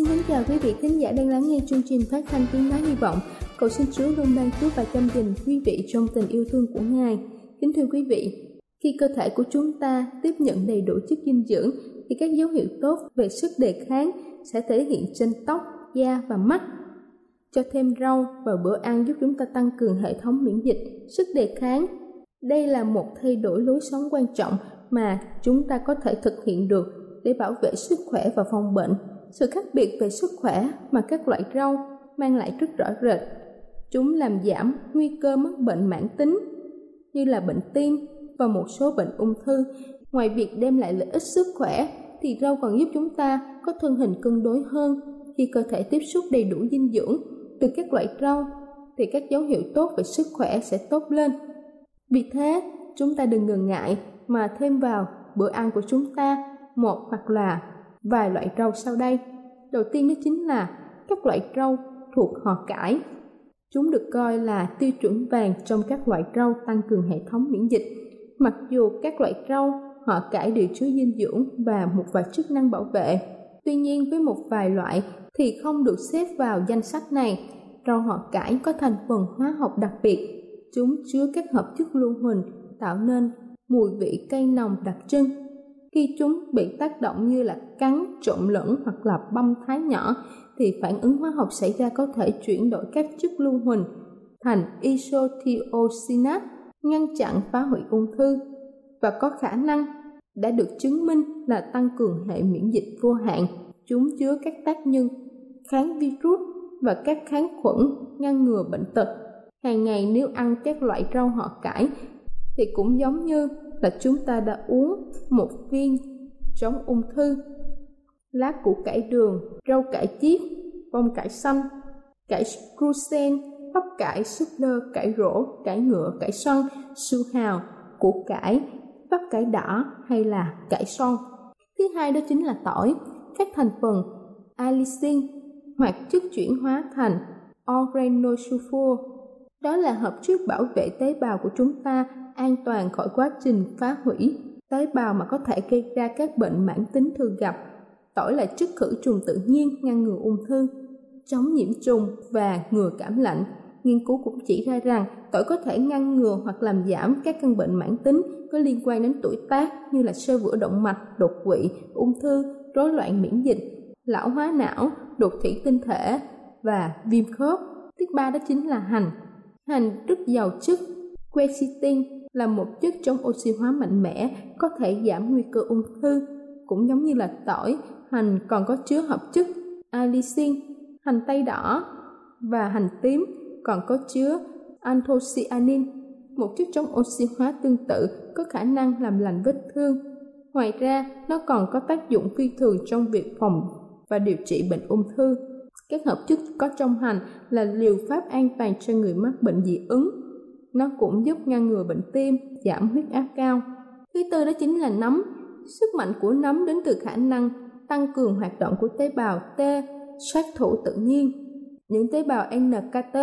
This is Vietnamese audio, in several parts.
Xin kính chào quý vị khán giả đang lắng nghe chương trình phát thanh tiếng nói hy vọng. Cầu xin Chúa luôn ban phước và chăm gìn quý vị trong tình yêu thương của Ngài. Kính thưa quý vị, khi cơ thể của chúng ta tiếp nhận đầy đủ chất dinh dưỡng thì các dấu hiệu tốt về sức đề kháng sẽ thể hiện trên tóc, da và mắt. Cho thêm rau vào bữa ăn giúp chúng ta tăng cường hệ thống miễn dịch, sức đề kháng. Đây là một thay đổi lối sống quan trọng mà chúng ta có thể thực hiện được để bảo vệ sức khỏe và phòng bệnh sự khác biệt về sức khỏe mà các loại rau mang lại rất rõ rệt. Chúng làm giảm nguy cơ mắc bệnh mãn tính như là bệnh tim và một số bệnh ung thư. Ngoài việc đem lại lợi ích sức khỏe thì rau còn giúp chúng ta có thân hình cân đối hơn khi cơ thể tiếp xúc đầy đủ dinh dưỡng từ các loại rau thì các dấu hiệu tốt về sức khỏe sẽ tốt lên. Vì thế, chúng ta đừng ngần ngại mà thêm vào bữa ăn của chúng ta một hoặc là vài loại rau sau đây. Đầu tiên đó chính là các loại rau thuộc họ cải. Chúng được coi là tiêu chuẩn vàng trong các loại rau tăng cường hệ thống miễn dịch. Mặc dù các loại rau họ cải đều chứa dinh dưỡng và một vài chức năng bảo vệ. Tuy nhiên với một vài loại thì không được xếp vào danh sách này. Rau họ cải có thành phần hóa học đặc biệt. Chúng chứa các hợp chất lưu huỳnh tạo nên mùi vị cây nồng đặc trưng khi chúng bị tác động như là cắn, trộn lẫn hoặc là băm thái nhỏ thì phản ứng hóa học xảy ra có thể chuyển đổi các chất lưu huỳnh thành isothiocyanate, ngăn chặn phá hủy ung thư và có khả năng đã được chứng minh là tăng cường hệ miễn dịch vô hạn. Chúng chứa các tác nhân kháng virus và các kháng khuẩn ngăn ngừa bệnh tật. Hàng ngày nếu ăn các loại rau họ cải thì cũng giống như là chúng ta đã uống một viên chống ung thư. Lá củ cải đường, rau cải chiết bông cải xanh, cải crusen bắp cải, súp lơ, cải rổ, cải ngựa, cải xoăn, su hào, củ cải, bắp cải đỏ hay là cải son. Thứ hai đó chính là tỏi. Các thành phần allicin hoặc chất chuyển hóa thành organosulfur đó là hợp chất bảo vệ tế bào của chúng ta an toàn khỏi quá trình phá hủy tế bào mà có thể gây ra các bệnh mãn tính thường gặp. Tỏi là chất khử trùng tự nhiên ngăn ngừa ung thư, chống nhiễm trùng và ngừa cảm lạnh. Nghiên cứu cũng chỉ ra rằng tỏi có thể ngăn ngừa hoặc làm giảm các căn bệnh mãn tính có liên quan đến tuổi tác như là sơ vữa động mạch, đột quỵ, ung thư, rối loạn miễn dịch, lão hóa não, đột thủy tinh thể và viêm khớp. Thứ ba đó chính là hành. Hành rất giàu chất quercetin là một chất chống oxy hóa mạnh mẽ, có thể giảm nguy cơ ung thư. Cũng giống như là tỏi hành còn có chứa hợp chất allicin, hành tây đỏ và hành tím, còn có chứa anthocyanin, một chất chống oxy hóa tương tự, có khả năng làm lành vết thương. Ngoài ra, nó còn có tác dụng phi thường trong việc phòng và điều trị bệnh ung thư. Các hợp chất có trong hành là liều pháp an toàn cho người mắc bệnh dị ứng. Nó cũng giúp ngăn ngừa bệnh tim, giảm huyết áp cao. Thứ tư đó chính là nấm. Sức mạnh của nấm đến từ khả năng tăng cường hoạt động của tế bào T, sát thủ tự nhiên. Những tế bào NKT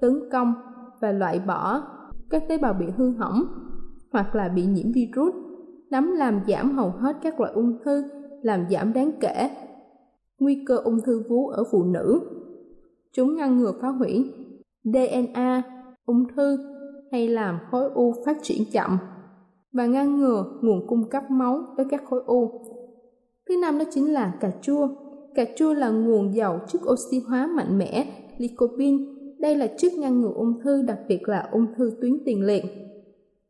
tấn công và loại bỏ các tế bào bị hư hỏng hoặc là bị nhiễm virus. Nấm làm giảm hầu hết các loại ung thư, làm giảm đáng kể nguy cơ ung thư vú ở phụ nữ. Chúng ngăn ngừa phá hủy DNA, ung thư hay làm khối u phát triển chậm và ngăn ngừa nguồn cung cấp máu tới các khối u. Thứ năm đó chính là cà chua. Cà chua là nguồn giàu chất oxy hóa mạnh mẽ, lycopene. Đây là chất ngăn ngừa ung thư, đặc biệt là ung thư tuyến tiền liệt.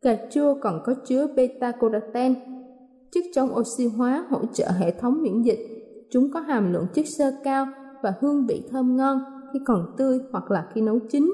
Cà chua còn có chứa beta-carotene, chất chống oxy hóa hỗ trợ hệ thống miễn dịch. Chúng có hàm lượng chất xơ cao và hương vị thơm ngon khi còn tươi hoặc là khi nấu chín.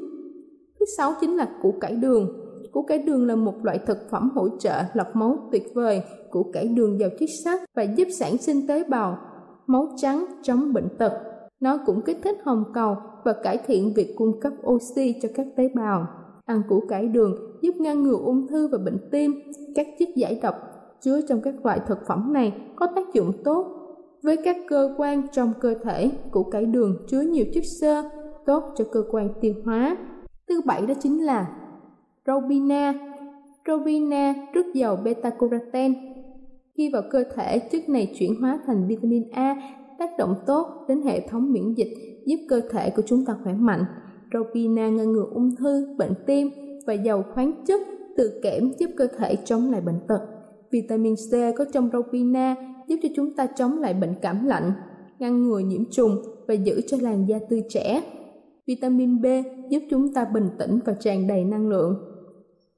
Thứ sáu chính là củ cải đường. Củ cải đường là một loại thực phẩm hỗ trợ lọc máu tuyệt vời. Củ cải đường giàu chất sắt và giúp sản sinh tế bào, máu trắng, chống bệnh tật. Nó cũng kích thích hồng cầu và cải thiện việc cung cấp oxy cho các tế bào. Ăn củ cải đường giúp ngăn ngừa ung thư và bệnh tim. Các chất giải độc chứa trong các loại thực phẩm này có tác dụng tốt với các cơ quan trong cơ thể. Củ cải đường chứa nhiều chất xơ tốt cho cơ quan tiêu hóa. Thứ bảy đó chính là Robina. Robina rất giàu beta-carotene. Khi vào cơ thể, chất này chuyển hóa thành vitamin A, tác động tốt đến hệ thống miễn dịch, giúp cơ thể của chúng ta khỏe mạnh. Robina ngăn ngừa ung thư, bệnh tim và giàu khoáng chất từ kẽm giúp cơ thể chống lại bệnh tật. Vitamin C có trong Robina giúp cho chúng ta chống lại bệnh cảm lạnh, ngăn ngừa nhiễm trùng và giữ cho làn da tươi trẻ. Vitamin B giúp chúng ta bình tĩnh và tràn đầy năng lượng.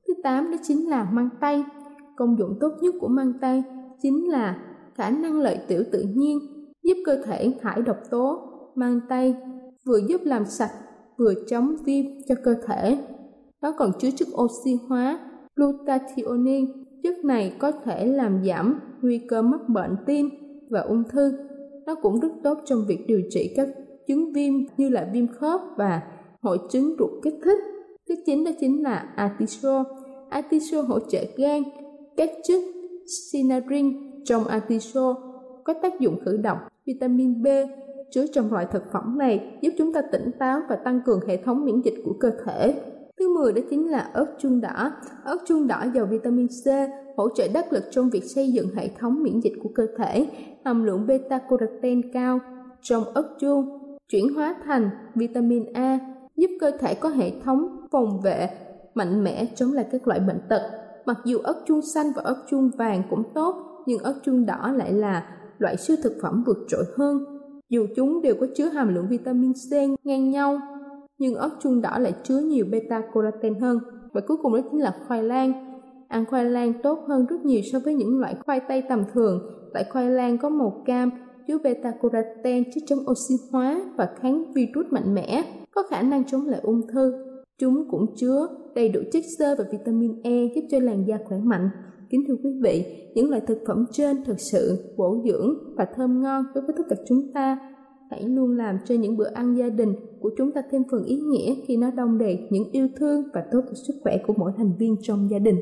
Thứ 8 đó chính là măng tây. Công dụng tốt nhất của măng tây chính là khả năng lợi tiểu tự nhiên, giúp cơ thể thải độc tố. Mang tay vừa giúp làm sạch, vừa chống viêm cho cơ thể. Nó còn chứa chất oxy hóa, glutathione. Chất này có thể làm giảm nguy cơ mắc bệnh tim và ung thư. Nó cũng rất tốt trong việc điều trị các chứng viêm như là viêm khớp và hội chứng ruột kích thích. Thứ chín đó chính là artiso. Artiso hỗ trợ gan. Các chất sinarin trong artiso có tác dụng khử độc. Vitamin B, chứa trong loại thực phẩm này, giúp chúng ta tỉnh táo và tăng cường hệ thống miễn dịch của cơ thể. Thứ 10 đó chính là ớt chuông đỏ. Ớt chuông đỏ giàu vitamin C hỗ trợ đắc lực trong việc xây dựng hệ thống miễn dịch của cơ thể. Hàm lượng beta-carotene cao trong ớt chuông chuyển hóa thành vitamin A giúp cơ thể có hệ thống phòng vệ mạnh mẽ chống lại các loại bệnh tật. Mặc dù ớt chuông xanh và ớt chuông vàng cũng tốt, nhưng ớt chuông đỏ lại là loại siêu thực phẩm vượt trội hơn. Dù chúng đều có chứa hàm lượng vitamin C ngang nhau, nhưng ớt chuông đỏ lại chứa nhiều beta-carotene hơn. Và cuối cùng đó chính là khoai lang. Ăn khoai lang tốt hơn rất nhiều so với những loại khoai tây tầm thường, tại khoai lang có màu cam, chứa beta-carotene chất chống oxy hóa và kháng virus mạnh mẽ, có khả năng chống lại ung thư. Chúng cũng chứa đầy đủ chất xơ và vitamin E giúp cho làn da khỏe mạnh. Kính thưa quý vị, những loại thực phẩm trên thực sự bổ dưỡng và thơm ngon đối với tất cả chúng ta. Hãy luôn làm cho những bữa ăn gia đình của chúng ta thêm phần ý nghĩa khi nó đông đầy những yêu thương và tốt cho sức khỏe của mỗi thành viên trong gia đình.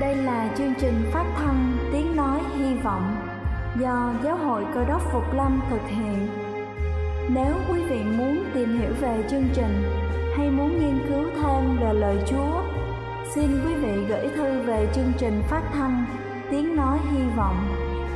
Đây là chương trình phát thanh Tiếng Nói Hy Vọng do Giáo hội Cơ đốc Phục Lâm thực hiện. Nếu quý vị muốn tìm hiểu về chương trình hay muốn nghiên cứu thêm về lời Chúa, xin quý vị gửi thư về chương trình phát thanh Tiếng Nói Hy Vọng,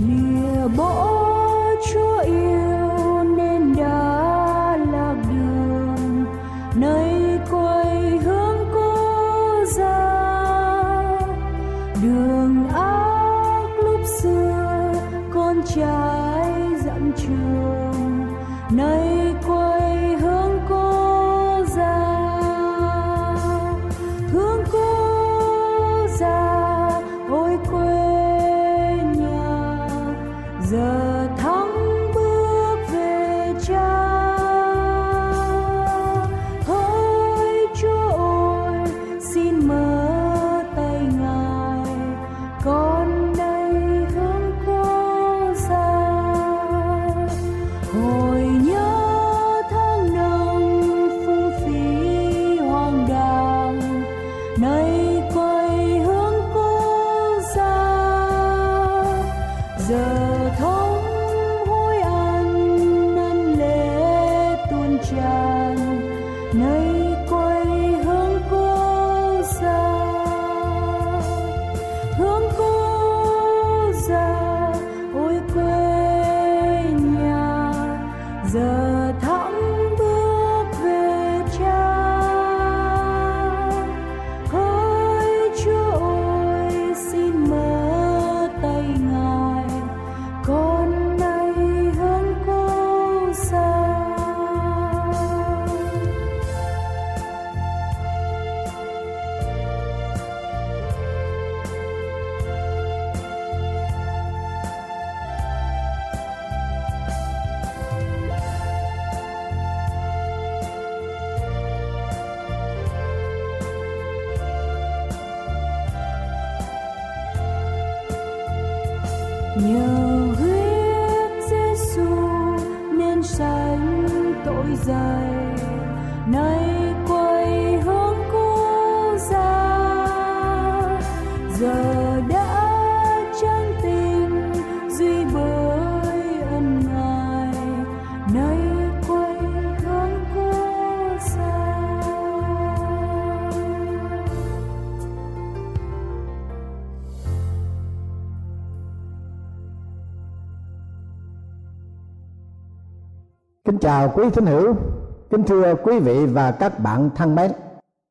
Nia bỗng chào quý thính hữu, kính thưa quý vị và các bạn thân mến.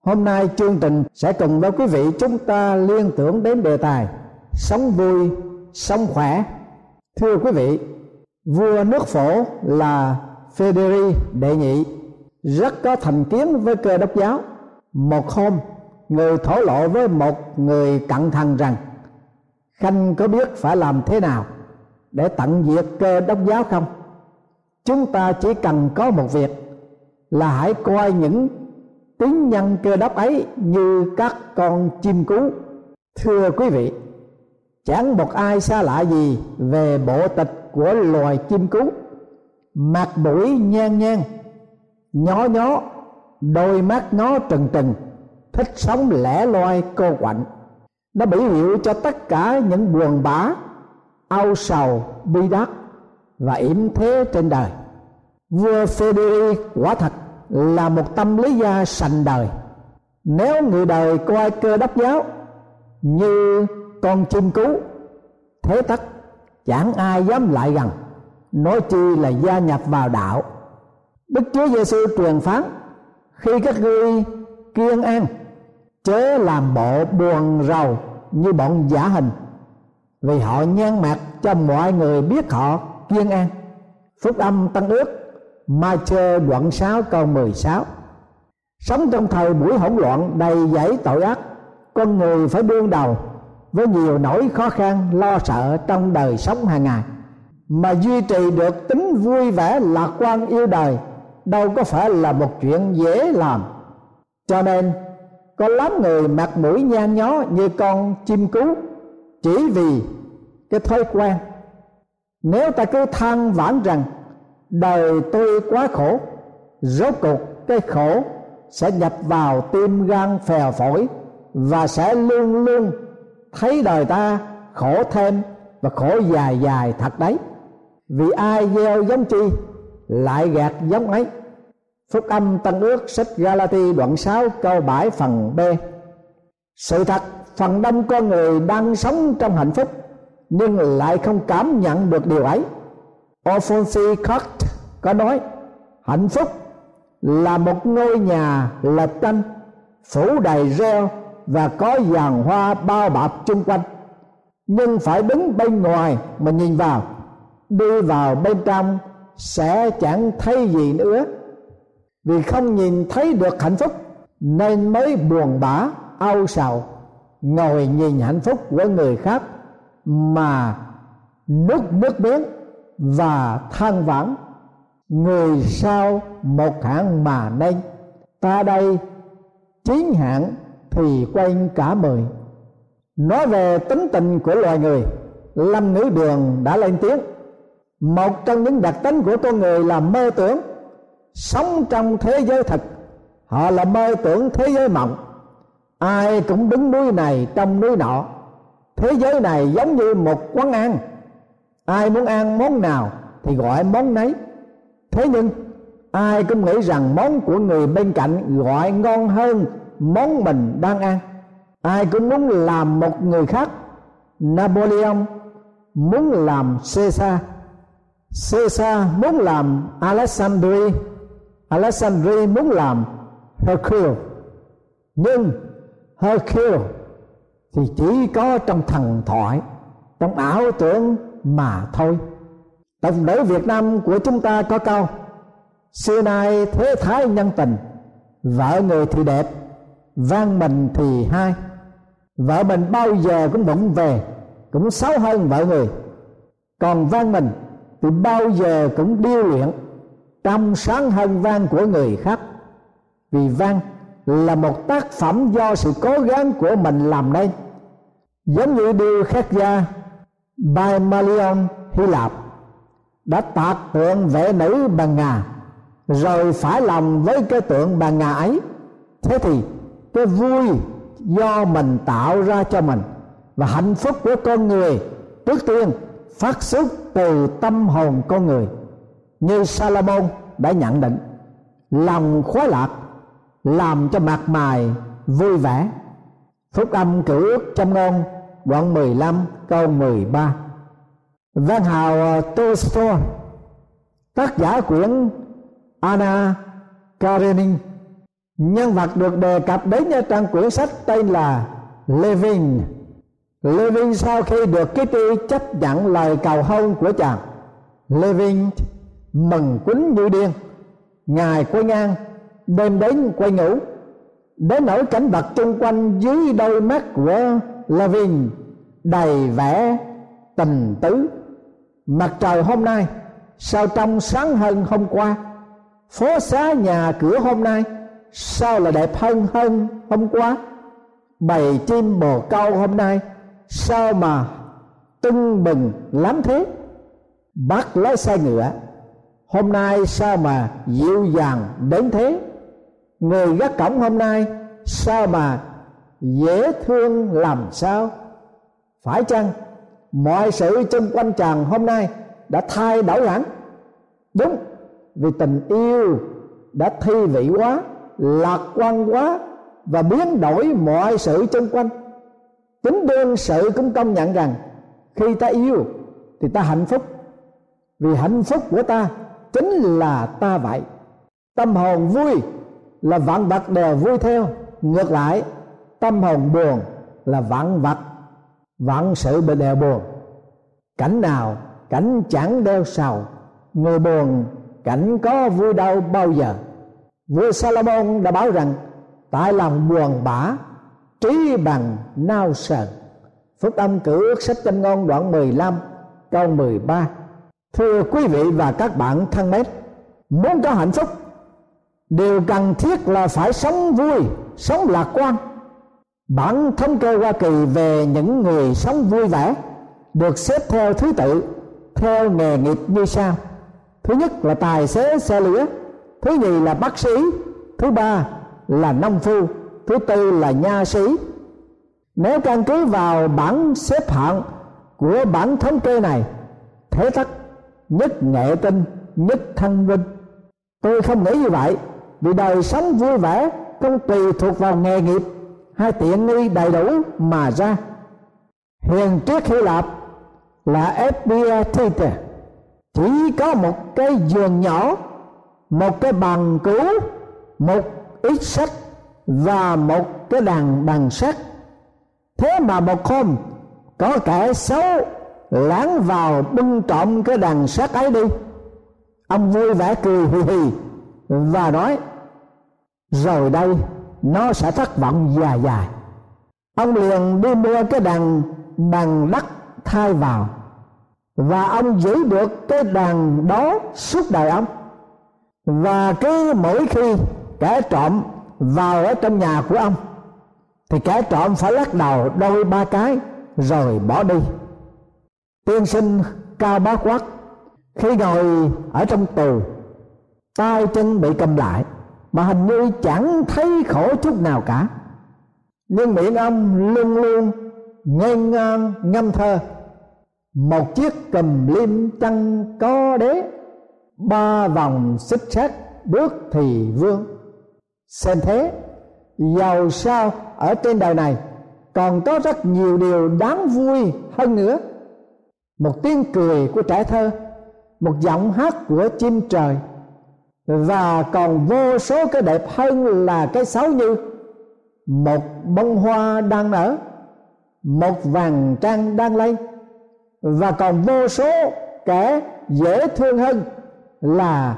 Hôm nay chương trình sẽ cùng với quý vị chúng ta liên tưởng đến đề tài sống vui, sống khỏe. Thưa quý vị, vua nước phổ là Federi đệ nhị rất có thành kiến với cơ đốc giáo. Một hôm, người thổ lộ với một người cận thần rằng Khanh có biết phải làm thế nào để tận diệt cơ đốc giáo không? Chúng ta chỉ cần có một việc là hãy coi những tiếng nhân cơ đốc ấy như các con chim cú. Thưa quý vị, chẳng một ai xa lạ gì về bộ tịch của loài chim cú. Mặt mũi nhan nhan, nhó nhó, đôi mắt nó trừng trừng thích sống lẻ loi cô quạnh. Nó biểu hiệu cho tất cả những buồn bã, âu sầu, bi đát và yểm thế trên đời. Vua Federi quả thật là một tâm lý gia sành đời. Nếu người đời coi cơ đốc giáo như con chim cú, thế tất chẳng ai dám lại gần, nói chi là gia nhập vào đạo. Đức chúa giêsu truyền phán, khi các ngươi kiên an chớ làm bộ buồn rầu như bọn giả hình, vì họ nhan mặt cho mọi người biết họ kiên an. Phúc âm tăng ước ma chơ đoạn 6 câu 16 sống trong thời buổi hỗn loạn đầy dẫy tội ác, con người phải đương đầu với nhiều nỗi khó khăn, lo sợ trong đời sống hàng ngày. Mà duy trì được tính vui vẻ, lạc quan yêu đời, đâu có phải là một chuyện dễ làm. Cho nên, có lắm người mặt mũi nhan nhó như con chim cú, chỉ vì cái thói quen nếu ta cứ than vãn rằng, đời tôi quá khổ, rốt cuộc cái khổ sẽ nhập vào tim gan phèo phổi và sẽ luôn luôn thấy đời ta khổ thêm và khổ dài dài thật đấy. Vì ai gieo giống chi, lại gạt giống ấy. Phúc âm tân ước, sách galati, đoạn 6 câu 7 phần b. Sự thật, phần đông con người đang sống trong hạnh phúc nhưng lại không cảm nhận được điều ấy. Alphonse Cart có nói, hạnh phúc là một ngôi nhà lợp tranh, phủ đầy reo và có giàn hoa bao bọc chung quanh. Nhưng phải đứng bên ngoài mà nhìn vào, đi vào bên trong sẽ chẳng thấy gì nữa. Vì không nhìn thấy được hạnh phúc, nên mới buồn bã, âu sầu, ngồi nhìn hạnh phúc của người khác mà nước nước biến và than vãn. Người sao một hạng mà nên, ta đây chín hạng thì quanh cả mười. Nói về tính tình của loài người, lâm ngữ đường đã lên tiếng, một trong những đặc tính của con người là mơ tưởng. Sống trong thế giới thật họ là mơ tưởng thế giới mộng. Ai cũng đứng núi này trong núi nọ thế giới này giống như một quán ăn. Ai muốn ăn món nào thì gọi món nấy. Thế nhưng, ai cũng nghĩ rằng món của người bên cạnh gọi ngon hơn món mình đang ăn. Ai cũng muốn làm một người khác. Napoleon muốn làm caesar. Caesar muốn làm alexandria alexandria muốn làm hercule. Nhưng hercule thì chỉ có trong thần thoại, trong ảo tưởng mà thôi. Đồng nữ Việt Nam của chúng ta có câu, Xưa nay thế thái nhân tình, Vợ người thì đẹp, Vang mình thì hai. Vợ mình bao giờ cũng bụng về, Cũng xấu hơn vợ người. Còn vang mình Thì bao giờ cũng điêu luyện, Trong sáng hơn vang của người khác. Vì vang là một tác phẩm do sự cố gắng của mình làm nên. Giống như điều khắc gia Baimalion Hy Lạp đã tạc tượng vẽ nữ bằng ngà rồi phải lòng với cái tượng bằng ngà ấy. Thế thì cái vui do mình tạo ra cho mình và hạnh phúc của con người trước tiên phát xuất từ tâm hồn con người như Salomon đã nhận định. Lòng khoái lạc làm cho mặt mày vui vẻ. Phúc âm cửu ước trong ngôn, đoạn 15 câu 13 Văn hào ờ, Tolstoy. Tác giả quyển Anna Karenin. Nhân vật được đề cập đến trong quyển sách tên là Levin. Levin sau khi được Kitty chấp nhận lời cầu hôn của chàng. Levin mừng quýnh như điên. Ngài quay ngang đêm đến quay ngủ đến nỗi cảnh vật chung quanh dưới đôi mắt của Lavin đầy vẻ tình tứ. Mặt trời hôm nay, sao trong sáng hơn hôm qua? Phố xá nhà cửa hôm nay, sao là đẹp hơn hơn hôm qua? Bầy chim bồ câu hôm nay, sao mà tưng bừng lắm thế? Bác lái xe ngựa, hôm nay sao mà dịu dàng đến thế? Người gác cổng hôm nay, sao mà dễ thương làm sao? Phải chăng mọi sự chung quanh chàng hôm nay đã thay đổi hẳn? Đúng, vì tình yêu đã thi vị quá, lạc quan quá và biến đổi mọi sự chung quanh. Chính đương sự cũng công nhận rằng khi ta yêu thì ta hạnh phúc, vì hạnh phúc của ta chính là ta vậy. Tâm hồn vui là vạn vật đều vui theo. Ngược lại, tâm hồn buồn là vạn vật vạn sự bị đều buồn. Cảnh nào, cảnh chẳng đeo sầu. Người buồn, cảnh có vui đau bao giờ. Vua Salomon đã báo rằng, tại lòng buồn bã, trí bằng nao sờn. Phúc âm cử ước sách châm ngôn đoạn 15 câu 13 thưa quý vị và các bạn thân mến, muốn có hạnh phúc điều cần thiết là phải sống vui, sống lạc quan. Bản thống kê hoa kỳ về những người sống vui vẻ được xếp theo thứ tự, theo nghề nghiệp như sau. Thứ nhất là tài xế xe lửa, thứ nhì là bác sĩ, thứ ba là nông phu, thứ tư là nha sĩ. Nếu căn cứ vào bảng xếp hạng của bản thống kê này, thế tắc nhất nghệ tinh, nhất thân vinh. Tôi không nghĩ như vậy vì đời sống vui vẻ không tùy thuộc vào nghề nghiệp hay tiện nghi đầy đủ mà ra. Hiền triết hy lạp là Epictetus chỉ có một cái giường nhỏ một cái bàn cứu, một ít sách và một cái đàn bằng sắt thế mà một hôm có kẻ xấu láng vào bưng trộm cái đàn sắt ấy đi. Ông vui vẻ cười hì hì và nói, rồi đây, nó sẽ thất vọng dài dài. Ông liền đi mua cái đàn bằng đất thay vào. Và ông giữ được cái đàn đó suốt đời ông. Và cứ mỗi khi kẻ trộm vào ở trong nhà của ông, thì kẻ trộm phải lắc đầu đôi ba cái, rồi bỏ đi. Tiên sinh cao bá quát khi ngồi ở trong tù tay chân bị cầm lại, mà hình như chẳng thấy khổ chút nào cả. Nhưng miệng ông luôn luôn ngang ngang ngâm thơ. Một chiếc cầm lim chăn có đế, ba vòng xích sắt bước thì vương. Xem thế, giàu sao ở trên đời này, còn có rất nhiều điều đáng vui hơn nữa. Một tiếng cười của trẻ thơ, một giọng hát của chim trời và còn vô số cái đẹp hơn là cái xấu như một bông hoa đang nở, một vàng trăng đang lên. Và còn vô số kẻ dễ thương hơn là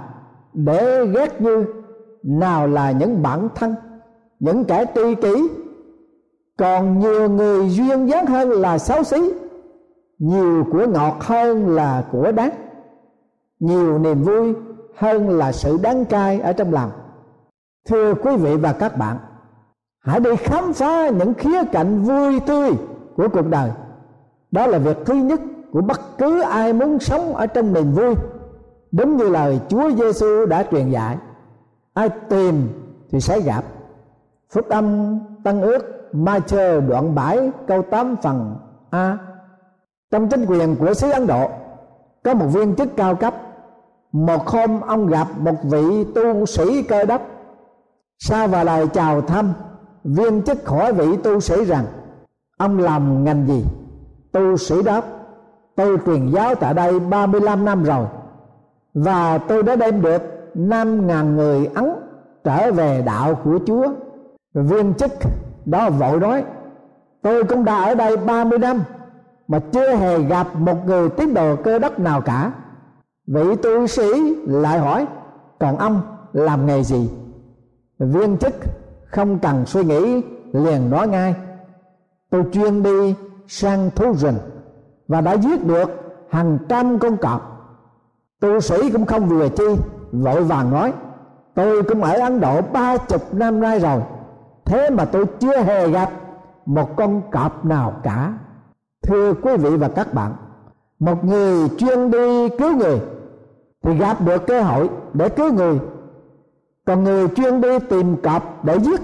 để ghét như nào là những bản thân, những kẻ tri kỷ. Còn nhiều người duyên dáng hơn là xấu xí, nhiều của ngọt hơn là của đắng nhiều niềm vui hơn là sự đắng cay ở trong lòng. Thưa quý vị và các bạn, hãy đi khám phá những khía cạnh vui tươi của cuộc đời. Đó là việc thứ nhất của bất cứ ai muốn sống ở trong niềm vui, đúng như lời Chúa Giêsu đã truyền dạy, ai tìm thì sẽ gặp. Phúc âm tăng ước, Matthew đoạn 7 câu 8 phần A. Trong chính quyền của xứ Ấn Độ, có một viên chức cao cấp một hôm ông gặp một vị tu sĩ cơ đốc. Sau và lời chào thăm, viên chức hỏi vị tu sĩ rằng, ông làm ngành gì? Tu sĩ đáp, tôi truyền giáo tại đây 35 năm rồi, và tôi đã đem được năm ngàn người ấn trở về đạo của chúa. Viên chức đó vội nói, tôi cũng đã ở đây 30 năm, mà chưa hề gặp một người tín đồ cơ đốc nào cả vị tu sĩ lại hỏi, còn ông làm nghề gì? Viên chức không cần suy nghĩ, liền nói ngay, tôi chuyên đi săn thú rừng và đã giết được hàng trăm con cọp. Tu sĩ cũng không vừa chi, vội vàng nói, tôi cũng ở ấn độ ba chục năm nay rồi, thế mà tôi chưa hề gặp một con cọp nào cả. Thưa quý vị và các bạn, một người chuyên đi cứu người thì gặp được cơ hội để cứu người. Còn người chuyên đi tìm cọp để giết,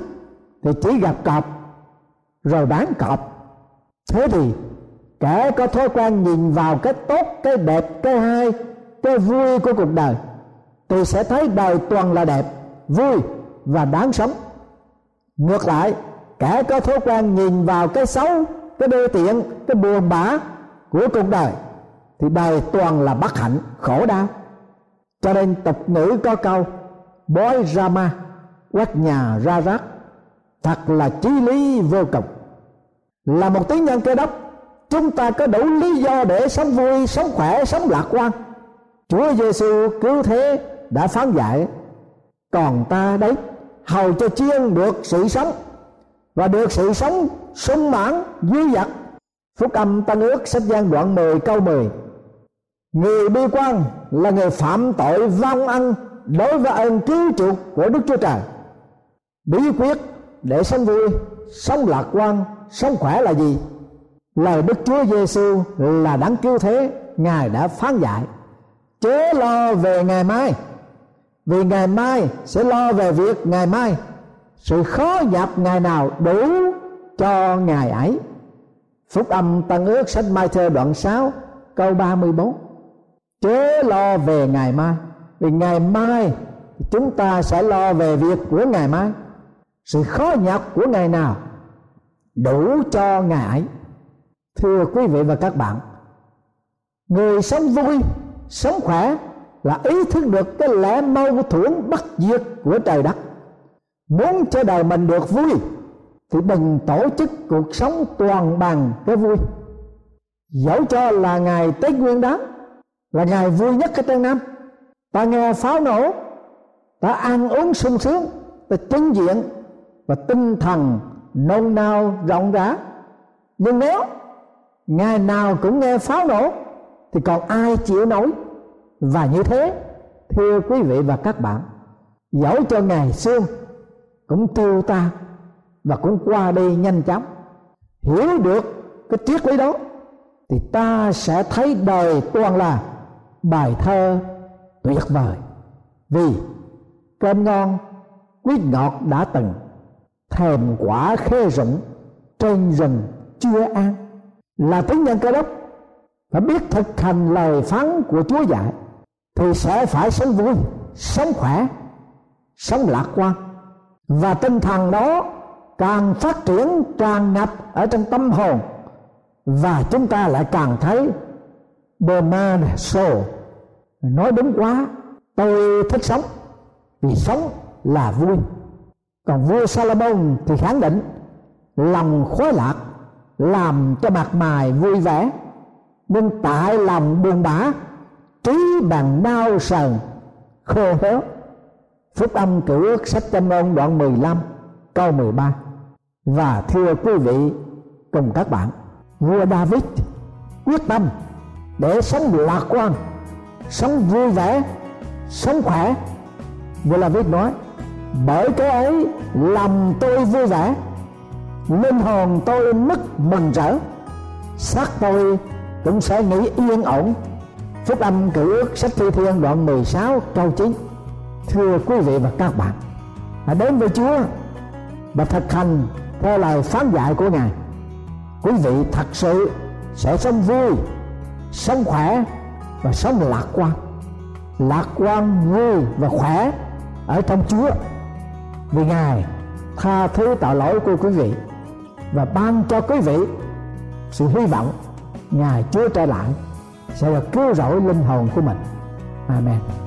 thì chỉ gặp cọp, rồi bán cọp. Thế thì, kẻ có thói quen nhìn vào cái tốt, cái đẹp, cái hay, cái vui của cuộc đời, thì sẽ thấy đời toàn là đẹp, vui và đáng sống. Ngược lại, kẻ có thói quen nhìn vào cái xấu, cái đê tiện, cái buồn bã của cuộc đời, thì đời toàn là bất hạnh, khổ đau cho nên tục ngữ có câu, bói ra ma, quét nhà ra rác. Thật là chí lý vô cùng. Là một tín nhân cơ đốc, chúng ta có đủ lý do để sống vui, sống khỏe, sống lạc quan. Chúa giêsu cứu thế đã phán dạy, còn ta đấy, hầu cho chiên được sự sống, và được sự sống sung mãn, dư dật. Phúc âm tăng ước, sách gian đoạn 10 câu 10 người bi quan là người phạm tội vong ăn đối với ơn cứu chuộc của đức chúa trời. Bí quyết để sống vui, sống lạc quan, sống khỏe là gì? Lời đức chúa giêsu là đáng cứu thế, ngài đã phán dạy. Chớ lo về ngày mai, vì ngày mai sẽ lo về việc ngày mai. Sự khó nhập ngày nào đủ cho ngày ấy. Phúc âm tăng ước sách mai thơ đoạn 6 câu 34 chớ lo về ngày mai, vì ngày mai chúng ta sẽ lo về việc của ngày mai. Sự khó nhọc của ngày nào đủ cho ngày ấy. Thưa quý vị và các bạn, người sống vui, sống khỏe là ý thức được cái lẽ mâu thuẫn bất diệt của trời đất. Muốn cho đời mình được vui thì đừng tổ chức cuộc sống toàn bằng cái vui. Dẫu cho là ngày tết nguyên đán là ngày vui nhất cái trong năm. Ta nghe pháo nổ, ta ăn uống sung sướng, ta chứng diện và tinh thần nôn nao rộng rã. Nhưng nếu ngày nào cũng nghe pháo nổ, thì còn ai chịu nổi? Và như thế, thưa quý vị và các bạn, dẫu cho ngày xưa cũng tiêu ta và cũng qua đi nhanh chóng. Hiểu được cái triết lý đó, thì ta sẽ thấy đời toàn là bài thơ tuyệt vời. Vì cơm ngon quýt ngọt đã từng thèm quả khê rụng trên rừng chưa ăn là tiếng nhân cơ đốc phải biết thực hành lời phán của Chúa dạy thì sẽ phải sống vui, sống khỏe, sống lạc quan. Và tinh thần đó càng phát triển tràn ngập ở trong tâm hồn. Và chúng ta lại càng thấy the man soul nói đúng quá, tôi thích sống, vì sống là vui. Còn vua Salomon thì khẳng định, lòng khoái lạc làm cho mặt mày vui vẻ, nhưng tại lòng buồn bã, trí bằng đau sờn, khô héo. Phúc âm cửu ước sách châm ngôn đoạn 15 câu 13 và thưa quý vị cùng các bạn, vua David quyết tâm để sống lạc quan sống vui vẻ, sống khỏe. Vua viết nói, bởi cái ấy lòng tôi vui vẻ, linh hồn tôi mất mừng rỡ. Xác tôi cũng sẽ nghĩ yên ổn. Phúc âm cử ước sách thi thiên đoạn 16 câu 9 thưa quý vị và các bạn, hãy đến với Chúa và thực hành theo lời phán dạy của Ngài. Quý vị thật sự sẽ sống vui, sống khỏe và sống lạc quan lạc quan, vui và khỏe ở trong Chúa vì Ngài tha thứ tội lỗi của quý vị và ban cho quý vị sự hy vọng Ngài Chúa trở lại sẽ là cứu rỗi linh hồn của mình. Amen.